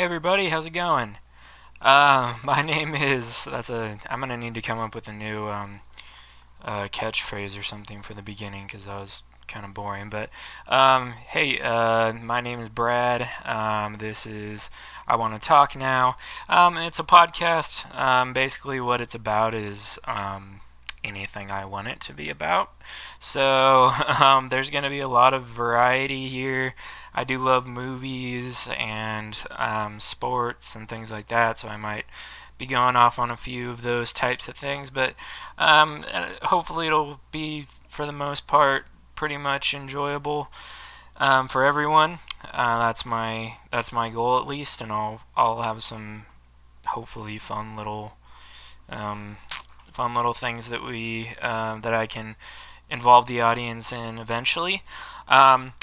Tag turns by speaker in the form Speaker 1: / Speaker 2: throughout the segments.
Speaker 1: Hey everybody, how's it going? Uh, my name is. That's a. I'm gonna need to come up with a new um, uh, catchphrase or something for the beginning because that was kind of boring. But um, hey, uh, my name is Brad. Um, this is I want to talk now. Um, it's a podcast. Um, basically, what it's about is um, anything I want it to be about. So um, there's going to be a lot of variety here. I do love movies and um, sports and things like that, so I might be going off on a few of those types of things. But um, hopefully, it'll be for the most part pretty much enjoyable um, for everyone. Uh, that's my that's my goal at least, and I'll I'll have some hopefully fun little um, fun little things that we uh, that I can involve the audience in eventually. Um,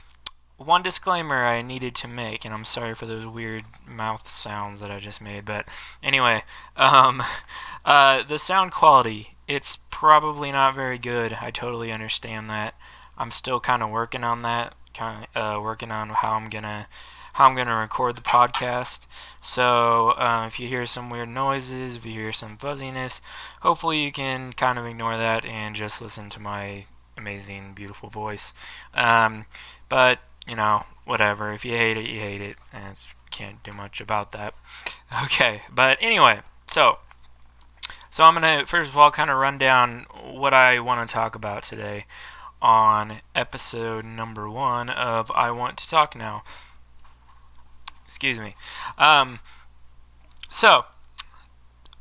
Speaker 1: one disclaimer I needed to make, and I'm sorry for those weird mouth sounds that I just made, but anyway, um, uh, the sound quality, it's probably not very good. I totally understand that. I'm still kind of working on that, kind of uh, working on how I'm gonna how I'm gonna record the podcast. So uh, if you hear some weird noises, if you hear some fuzziness, hopefully you can kind of ignore that and just listen to my amazing, beautiful voice. Um, but you know, whatever. If you hate it, you hate it, and can't do much about that. Okay, but anyway, so so I'm gonna first of all kind of run down what I want to talk about today on episode number one of I Want to Talk Now. Excuse me. Um, so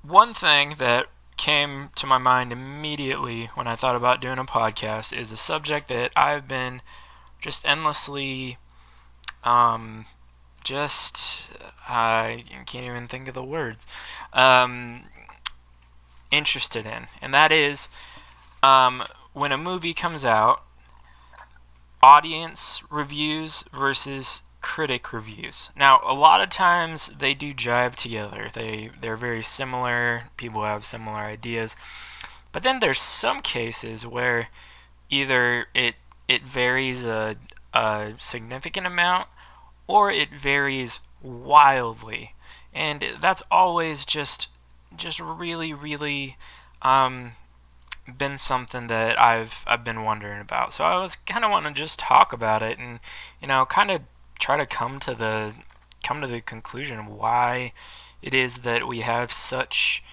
Speaker 1: one thing that came to my mind immediately when I thought about doing a podcast is a subject that I've been just endlessly, um, just I can't even think of the words, um, interested in, and that is um, when a movie comes out, audience reviews versus critic reviews. Now, a lot of times they do jive together. They they're very similar. People have similar ideas. But then there's some cases where either it it varies a, a significant amount or it varies wildly. And that's always just just really really um, been something that I've I've been wondering about. So I was kind of wanting to just talk about it and you know kind of try to come to the come to the conclusion why it is that we have such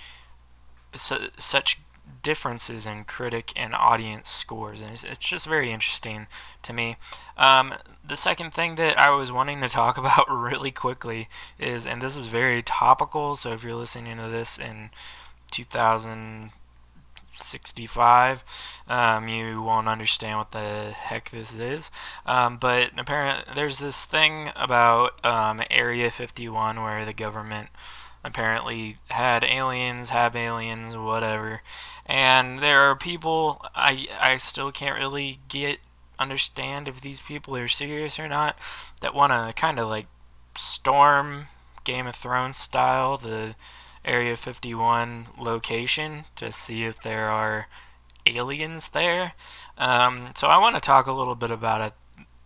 Speaker 1: su- such differences in critic and audience scores, and it's, it's just very interesting to me. Um, the second thing that I was wanting to talk about really quickly is, and this is very topical, so if you're listening to this in 2065, um, you won't understand what the heck this is. Um, but apparently, there's this thing about um, Area 51 where the government apparently had aliens, have aliens, whatever. And there are people I I still can't really get understand if these people are serious or not that want to kind of like storm Game of Thrones style the Area 51 location to see if there are aliens there. Um, so I want to talk a little bit about it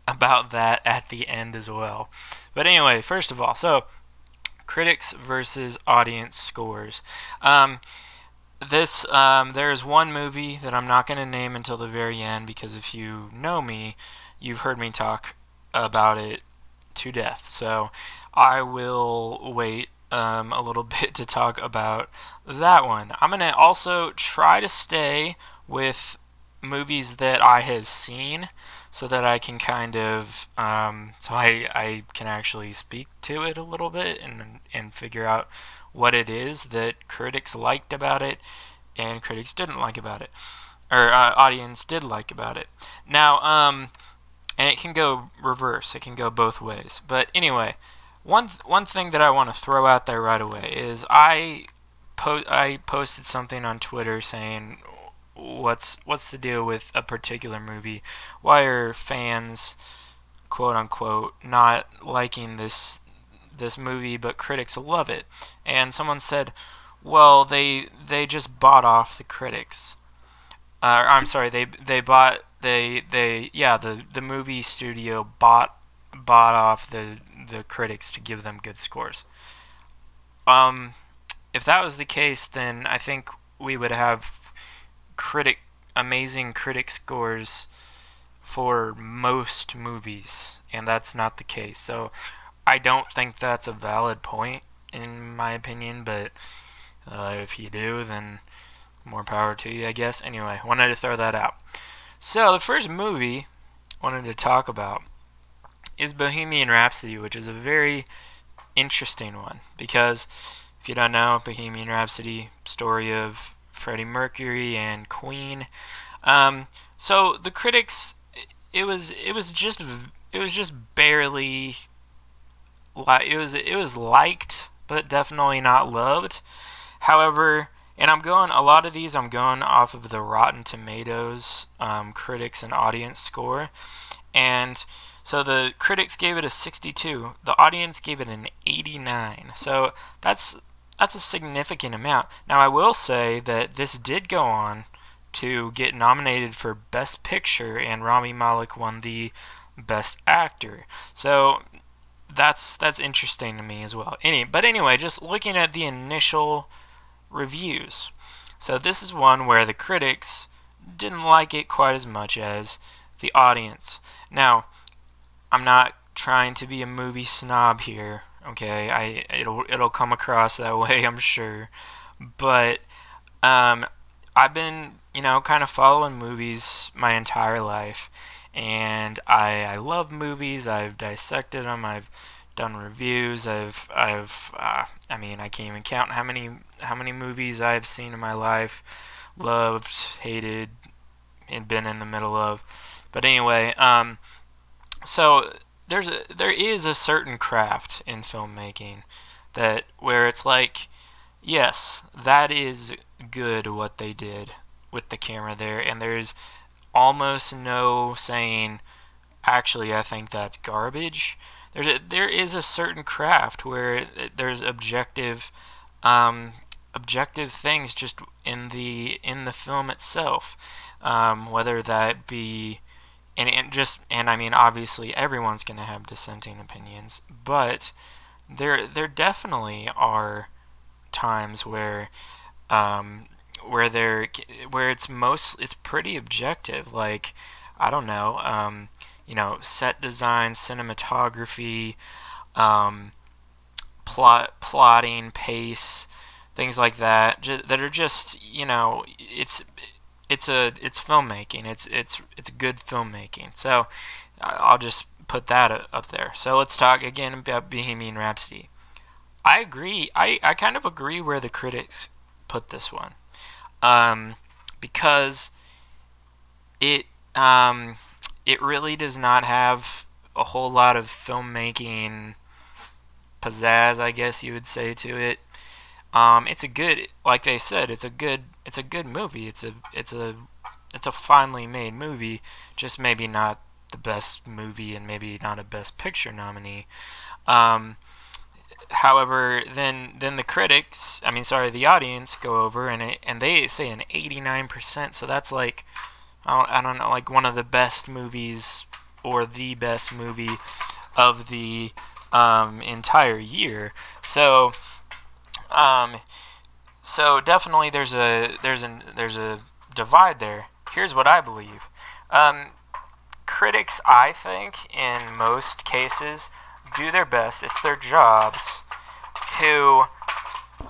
Speaker 1: about that at the end as well. But anyway, first of all, so critics versus audience scores. Um, this um, there is one movie that I'm not going to name until the very end because if you know me, you've heard me talk about it to death. So I will wait um, a little bit to talk about that one. I'm going to also try to stay with movies that I have seen so that I can kind of um, so I, I can actually speak to it a little bit and and figure out what it is that critics liked about it and critics didn't like about it or uh, audience did like about it. Now um, and it can go reverse. It can go both ways. But anyway, one one thing that I want to throw out there right away is I po- I posted something on Twitter saying what's what's the deal with a particular movie? Why are fans, quote unquote, not liking this this movie, but critics love it? And someone said, well, they they just bought off the critics. Uh, I'm sorry, they they bought they they yeah the the movie studio bought bought off the the critics to give them good scores. Um, if that was the case, then I think we would have critic amazing critic scores for most movies, and that's not the case. So I don't think that's a valid point in my opinion, but uh, if you do, then more power to you, I guess. Anyway, wanted to throw that out. So the first movie I wanted to talk about is Bohemian Rhapsody, which is a very interesting one because if you don't know, Bohemian Rhapsody, story of Freddie Mercury and Queen. Um, so the critics, it was it was just it was just barely like it was it was liked, but definitely not loved. However, and I'm going a lot of these I'm going off of the Rotten Tomatoes um, critics and audience score, and so the critics gave it a 62. The audience gave it an 89. So that's that's a significant amount. Now I will say that this did go on to get nominated for Best Picture, and Rami Malek won the Best Actor. So that's that's interesting to me as well. Any, but anyway, just looking at the initial reviews. So this is one where the critics didn't like it quite as much as the audience. Now, I'm not trying to be a movie snob here. Okay, I it'll it'll come across that way, I'm sure. But um, I've been you know kind of following movies my entire life, and I I love movies. I've dissected them. I've done reviews. I've I've uh, I mean I can't even count how many how many movies I've seen in my life, loved, hated, and been in the middle of. But anyway, um, so there's a, there is a certain craft in filmmaking that where it's like yes that is good what they did with the camera there and there's almost no saying actually I think that's garbage. There's a, there is a certain craft where there's objective um, objective things just in the in the film itself. Um, whether that be and, and just and I mean obviously everyone's going to have dissenting opinions, but there there definitely are times where um, where there where it's most it's pretty objective. Like I don't know um, you know set design cinematography um, plot plotting pace things like that that are just you know it's it's a it's filmmaking. It's it's it's good filmmaking. So I'll just put that up there. So let's talk again about Bohemian Rhapsody. I agree. I, I kind of agree where the critics put this one, um, because it um, it really does not have a whole lot of filmmaking pizzazz, I guess you would say to it. Um, it's a good, like they said, it's a good it's a good movie. It's a it's a it's a finely made movie, just maybe not the best movie and maybe not a best picture nominee. Um, however, then then the critics, I mean, sorry, the audience go over and it, and they say an 89%. So that's like I don't, I don't know, like one of the best movies or the best movie of the um, entire year. So um, so definitely there's a there's a there's a divide there. Here's what I believe. Um, critics, I think, in most cases, do their best. It's their jobs to.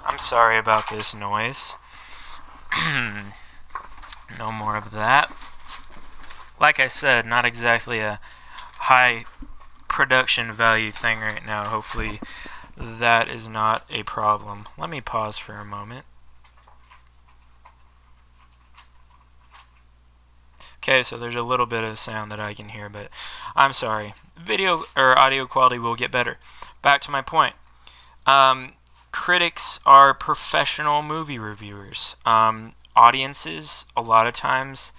Speaker 1: I'm sorry about this noise. no more of that. Like I said, not exactly a high production value thing right now. Hopefully, that is not a problem. Let me pause for a moment. Okay, so there's a little bit of sound that I can hear, but I'm sorry. Video or audio quality will get better. Back to my point. Um, critics are professional movie reviewers. Um, audiences, a lot of times,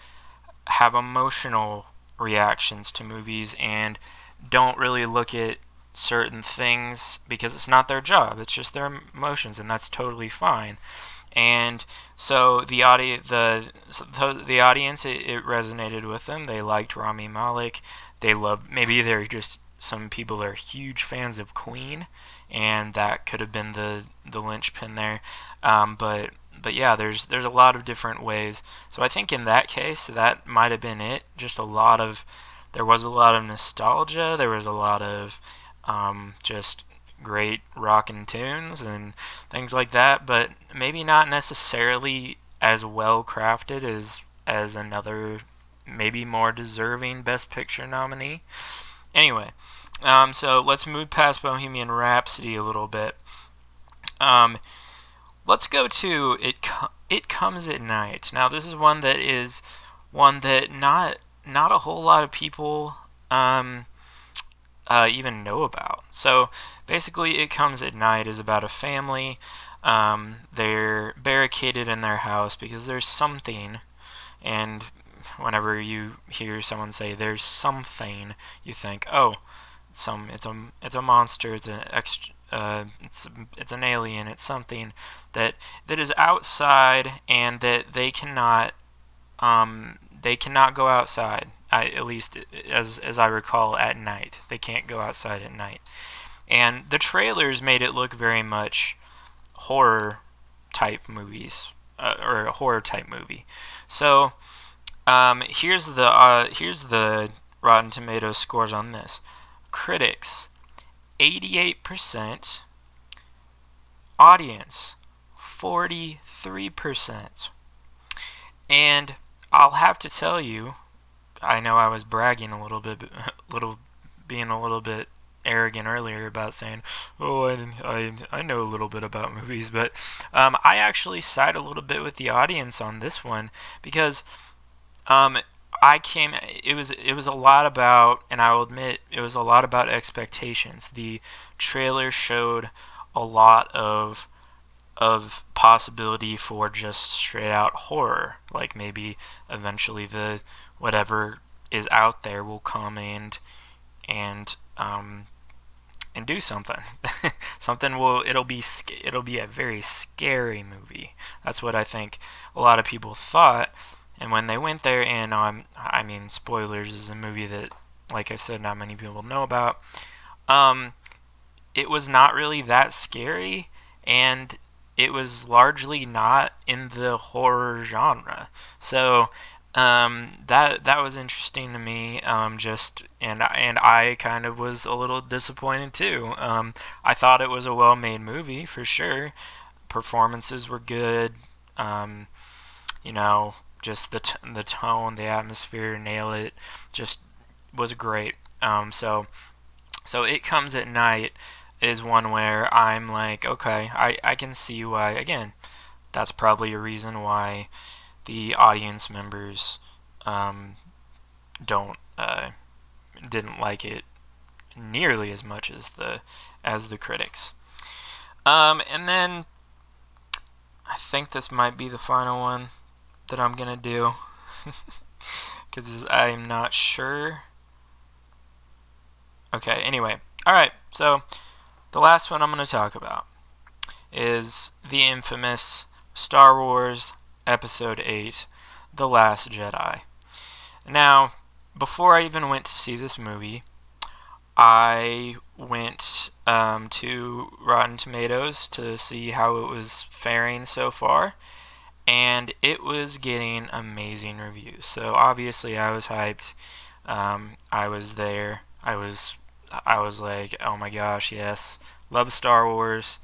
Speaker 1: have emotional reactions to movies and don't really look at certain things because it's not their job. It's just their emotions, and that's totally fine. And so the audi- the the audience it, it, resonated with them. They liked Rami Malek. They loved maybe they're just some people are huge fans of Queen, and that could have been the the linchpin there. Um, but but yeah, there's there's a lot of different ways. So I think in that case, that might have been it. Just a lot of there was a lot of nostalgia. There was a lot of um, just great rockin' tunes and things like that. But maybe not necessarily as well crafted as as another maybe more deserving Best Picture nominee. Anyway, um, so let's move past Bohemian Rhapsody a little bit. Um, let's go to it. It comes at night. Now, this is one that is one that not not a whole lot of people um, uh, even know about. So basically, it comes at night is about a family. Um, they're barricaded in their house because there's something, and whenever you hear someone say there's something, you think, oh, some it's a it's a monster, it's an extra, uh, it's it's an alien, it's something that that is outside and that they cannot um, they cannot go outside. I, at least as as I recall, at night they can't go outside at night. And the trailers made it look very much horror type movies uh, or a horror type movie. So um, here's the uh, here's the Rotten Tomatoes scores on this. Critics, 88%. Audience, 43%. And I'll have to tell you, I know I was bragging a little bit, little being a little bit arrogant earlier about saying, "Oh, I, I, I know a little bit about movies," but um, I actually side a little bit with the audience on this one because um, I came. It was it was a lot about, and I will admit, it was a lot about expectations. The trailer showed a lot of of possibility for just straight out horror. Like maybe eventually the whatever is out there will come and and um, and do something. something will it'll be it'll be a very scary movie. That's what I think a lot of people thought and when they went there, and um, I mean, spoilers is a movie that, like I said, not many people know about. Um, it was not really that scary, and it was largely not in the horror genre. So um, that that was interesting to me. Um, just and and I kind of was a little disappointed too. Um, I thought it was a well-made movie for sure. Performances were good. Um, you know, just the t- the tone, the atmosphere, nail it. Just was great. Um, so so it comes at night is one where I'm like, okay, I, I can see why. Again, that's probably a reason why the audience members um, don't uh, didn't like it nearly as much as the as the critics. Um, and then I think this might be the final one that I'm gonna do because I'm not sure. Okay, anyway. Alright, so the last one I'm going to talk about is the infamous Star Wars Episode 8 The Last Jedi. Now, before I even went to see this movie, I went um, to Rotten Tomatoes to see how it was faring so far and it was getting amazing reviews. So obviously, I was hyped. Um, I was there. I was, I was like, oh my gosh, yes, love Star Wars.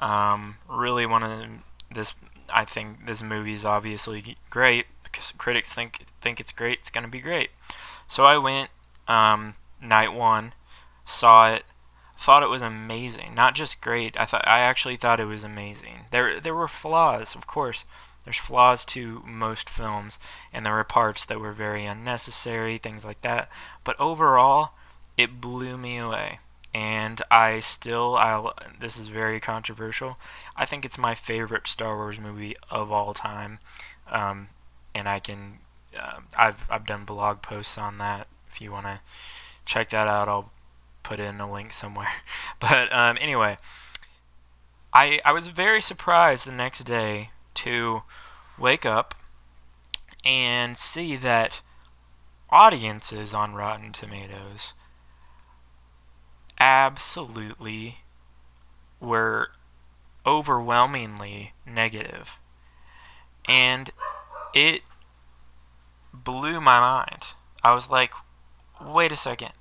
Speaker 1: Um, really want to. This, I think this movie is obviously great because critics think think it's great. It's gonna be great. So I went um, night one, saw it, thought it was amazing. Not just great. I thought I actually thought it was amazing. There there were flaws, of course. There's flaws to most films, and there were parts that were very unnecessary, things like that. But overall, it blew me away. And I still, I'll, this is very controversial. I think it's my favorite Star Wars movie of all time. Um, and I can, uh, I've, I've done blog posts on that. If you want to check that out, I'll put in a link somewhere. But um, anyway, I, I was very surprised the next day to wake up and see that audiences on Rotten Tomatoes absolutely were overwhelmingly negative. And it blew my mind. I was like, wait a second.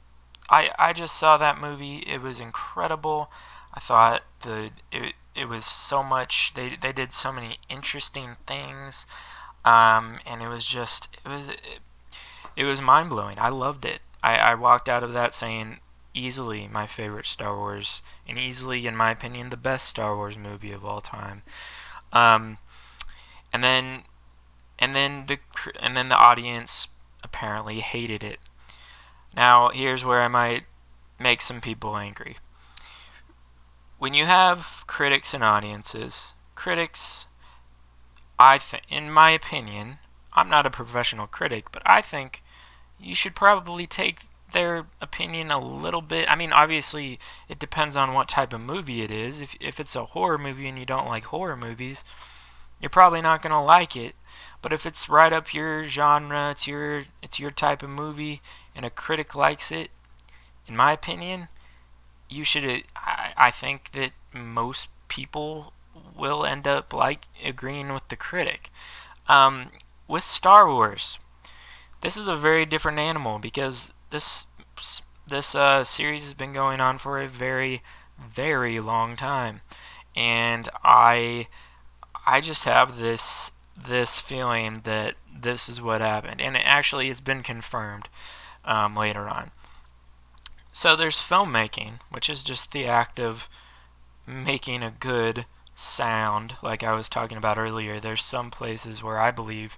Speaker 1: I, I just saw that movie. It was incredible. I thought the it, it was so much they, they did so many interesting things um, and it was just it was it, it was mind blowing. I loved it. I, I walked out of that saying easily my favorite Star Wars and easily in my opinion the best Star Wars movie of all time. Um, and then and then the and then the audience apparently hated it. Now, here's where I might make some people angry. When you have critics and audiences, critics I think in my opinion, I'm not a professional critic, but I think you should probably take their opinion a little bit. I mean, obviously, it depends on what type of movie it is. If if it's a horror movie and you don't like horror movies, you're probably not going to like it. But if it's right up your genre, it's your it's your type of movie and a critic likes it, in my opinion, you should I, I think that most people will end up like agreeing with the critic. Um, with Star Wars, this is a very different animal because this this uh, series has been going on for a very very long time, and I I just have this this feeling that this is what happened, and it actually has been confirmed um, later on. So there's filmmaking, which is just the act of making a good sound, like I was talking about earlier. There's some places where I believe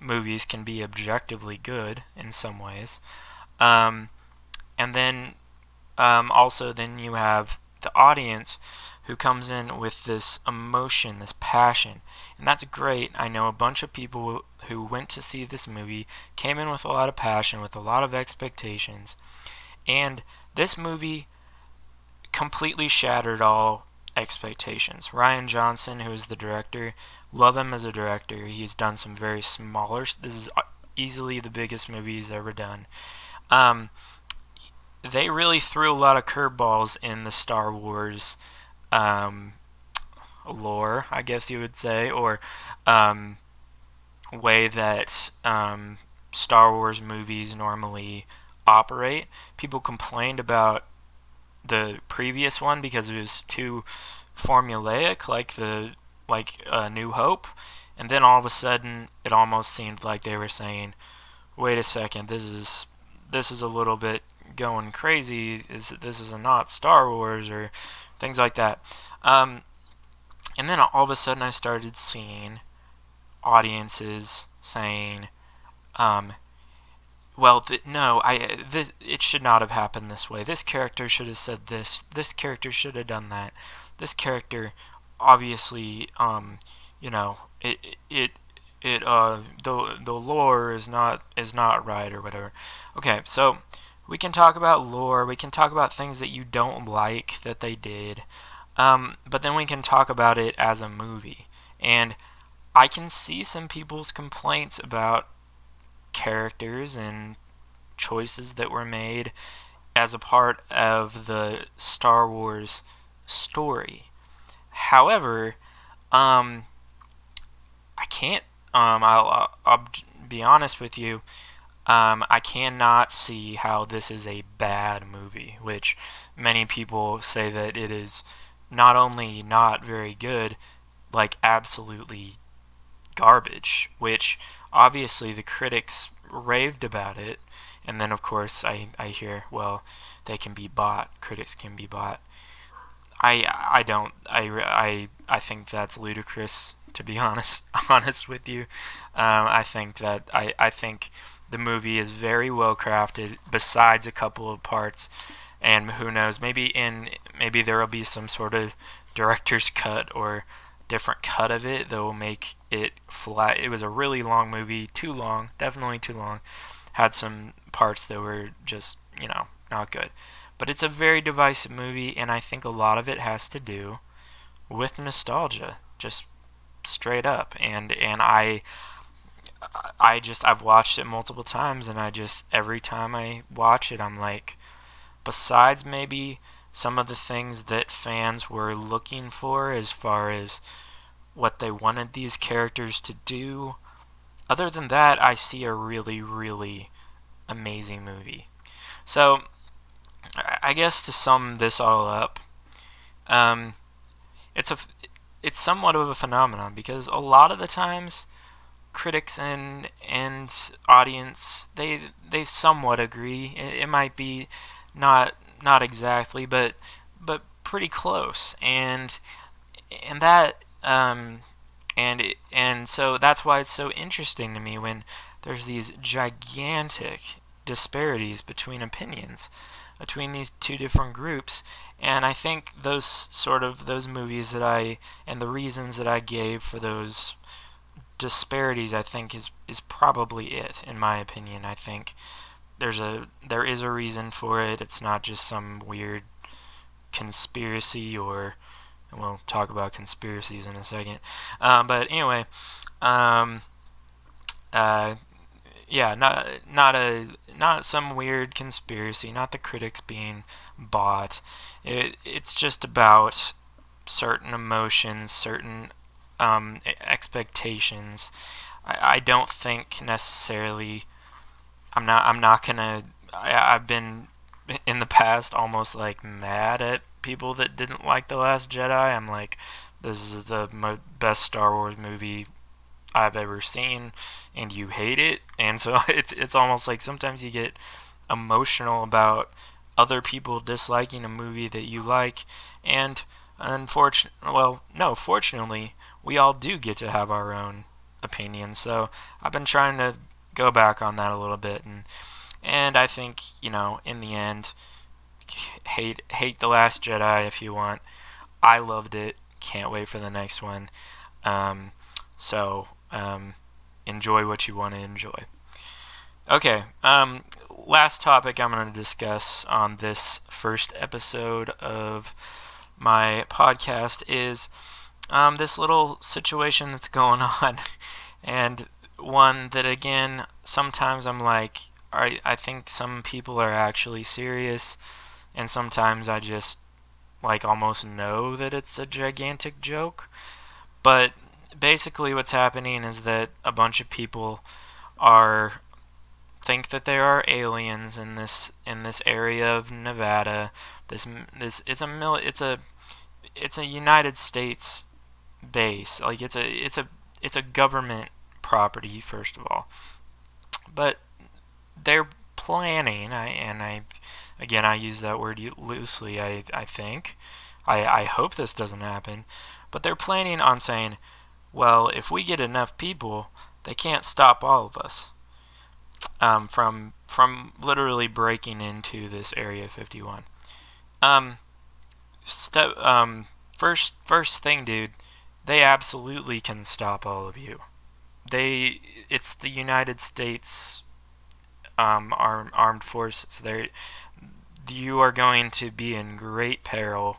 Speaker 1: movies can be objectively good in some ways. Um, and then um, also, then you have the audience who comes in with this emotion, this passion. And that's great. I know a bunch of people who went to see this movie came in with a lot of passion, with a lot of expectations. And this movie completely shattered all expectations. Rian Johnson, who is the director, love him as a director. He's done some very smaller. This is uh, easily the biggest movie he's ever done. Um, they really threw a lot of curveballs in the Star Wars um, lore, I guess you would say, or um, way that um, Star Wars movies normally operate. People complained about the previous one because it was too formulaic, like the like uh, New Hope, and then all of a sudden it almost seemed like they were saying, "Wait a second, this is this is a little bit going crazy. Is this is not Star Wars or things like that?" Um, and then all of a sudden I started seeing audiences saying, um, well, th- no, I this, it should not have happened this way. This character should have said this. This character should have done that. This character, obviously, um, you know, it it it uh the the lore is not is not right or whatever. Okay, so we can talk about lore. We can talk about things that you don't like that they did. Um, but then we can talk about it as a movie. And I can see some people's complaints about characters and choices that were made as a part of the Star Wars story. However, um, I can't. Um, I'll, I'll be honest with you. Um, I cannot see how this is a bad movie, which many people say that it is not only not very good, like absolutely garbage, which obviously the critics raved about it. And then, of course, I, I hear, well, they can be bought. Critics can be bought. I, I don't. I, I, I think that's ludicrous, to be honest, honest with you. Um, I think that, I, I think the movie is very well crafted, besides a couple of parts. And who knows, maybe in, maybe there will be some sort of director's cut or different cut of it that will make it flat. It was a really long movie, too long, definitely too long. Had some parts that were just, you know, not good. But it's a very divisive movie, and I think a lot of it has to do with nostalgia, just straight up. And and I, I just I've watched it multiple times, and I just every time I watch it, I'm like, besides maybe some of the things that fans were looking for as far as what they wanted these characters to do. Other than that, I see a really, really amazing movie. So, I guess to sum this all up, um, it's a it's somewhat of a phenomenon because a lot of the times critics and and audience they they somewhat agree. It, it might be not not exactly, but but pretty close, and and that um, and it, and so that's why it's so interesting to me when there's these gigantic disparities between opinions between these two different groups and I think those sort of those movies that I and the reasons that I gave for those disparities I think is is probably it in my opinion. I think there's a there is a reason for it. It's not just some weird conspiracy or we'll talk about conspiracies in a second. Um, but anyway um, uh, yeah not not a not some weird conspiracy not the critics being bought it, it's just about certain emotions certain um, expectations I, I don't think necessarily I'm not I'm not gonna I, I've been in the past almost like mad at people that didn't like the Last Jedi. I'm like, this is the mo- best Star Wars movie I've ever seen, and you hate it. And so it's it's almost like sometimes you get emotional about other people disliking a movie that you like, and unfortunately, well, no, fortunately, we all do get to have our own opinions. So I've been trying to go back on that a little bit and and I think you know in the end hate hate the last Jedi if you want. I loved it. Can't wait for the next one. Um, so um, enjoy what you want to enjoy. Okay um, last topic I'm going to discuss on this first episode of my podcast is um, this little situation that's going on and one that again sometimes I'm like I I think some people are actually serious and sometimes I just like almost know that it's a gigantic joke. But basically what's happening is that a bunch of people are think that there are aliens in this in this area of Nevada. This this it's a mil, it's a it's a United States base. Like it's a it's a it's a government property first of all. But they're planning, I, and I, again, I use that word loosely. I, I think, I, I hope this doesn't happen, but they're planning on saying, well, if we get enough people, they can't stop all of us um, from from literally breaking into this area 51. Um, step um, first first thing, dude, they absolutely can stop all of you they it's the United States um, arm, armed forces. There, you are going to be in great peril.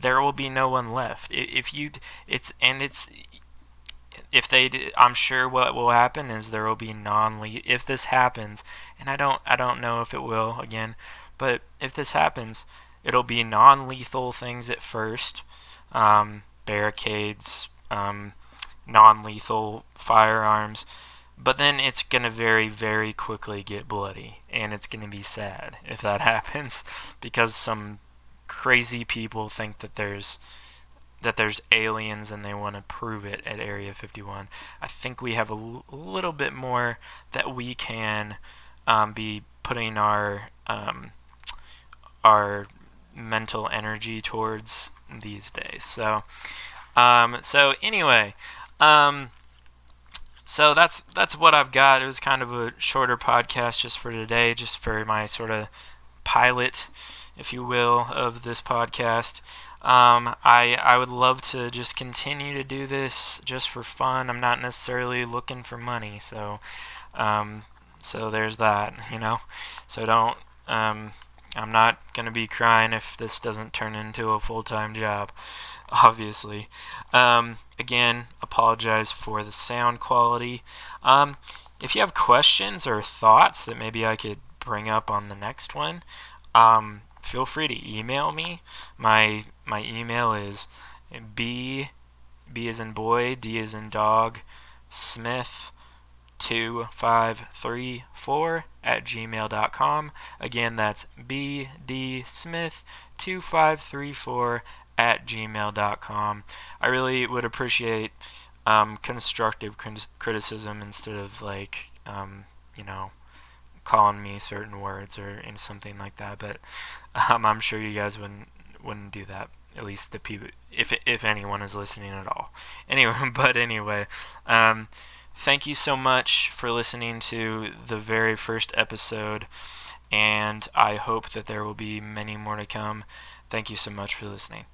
Speaker 1: There will be no one left. If you, it's and it's if they I'm sure what will happen is there will be non le if this happens and I don't I don't know if it will again but if this happens it'll be non-lethal things at first um, barricades um, non lethal firearms. But then it's going to very, very quickly get bloody. And it's going to be sad if that happens because some crazy people think that there's that there's aliens and they want to prove it at Area 51. I think we have a l- little bit more that we can um, be putting our um, our mental energy towards these days. So, um, so anyway, um, so that's that's what I've got. It was kind of a shorter podcast just for today, just for my sort of pilot, if you will, of this podcast. Um, I I would love to just continue to do this just for fun. I'm not necessarily looking for money, so um, so there's that, you know. So don't um, I'm not gonna be crying if this doesn't turn into a full time job obviously. Um, again, apologize for the sound quality. Um, if you have questions or thoughts that maybe I could bring up on the next one, um, feel free to email me. My my email is b b is in boy, d is in dog, smith. 2534 at gmail.com. Again, that's bdsmith2534 at gmail.com. I really would appreciate um, constructive criticism instead of like, um, you know, calling me certain words or something like that. But um, I'm sure you guys wouldn't wouldn't do that. At least the people, if if anyone is listening at all. Anyway, but anyway, um, thank you so much for listening to the very first episode, and I hope that there will be many more to come. Thank you so much for listening.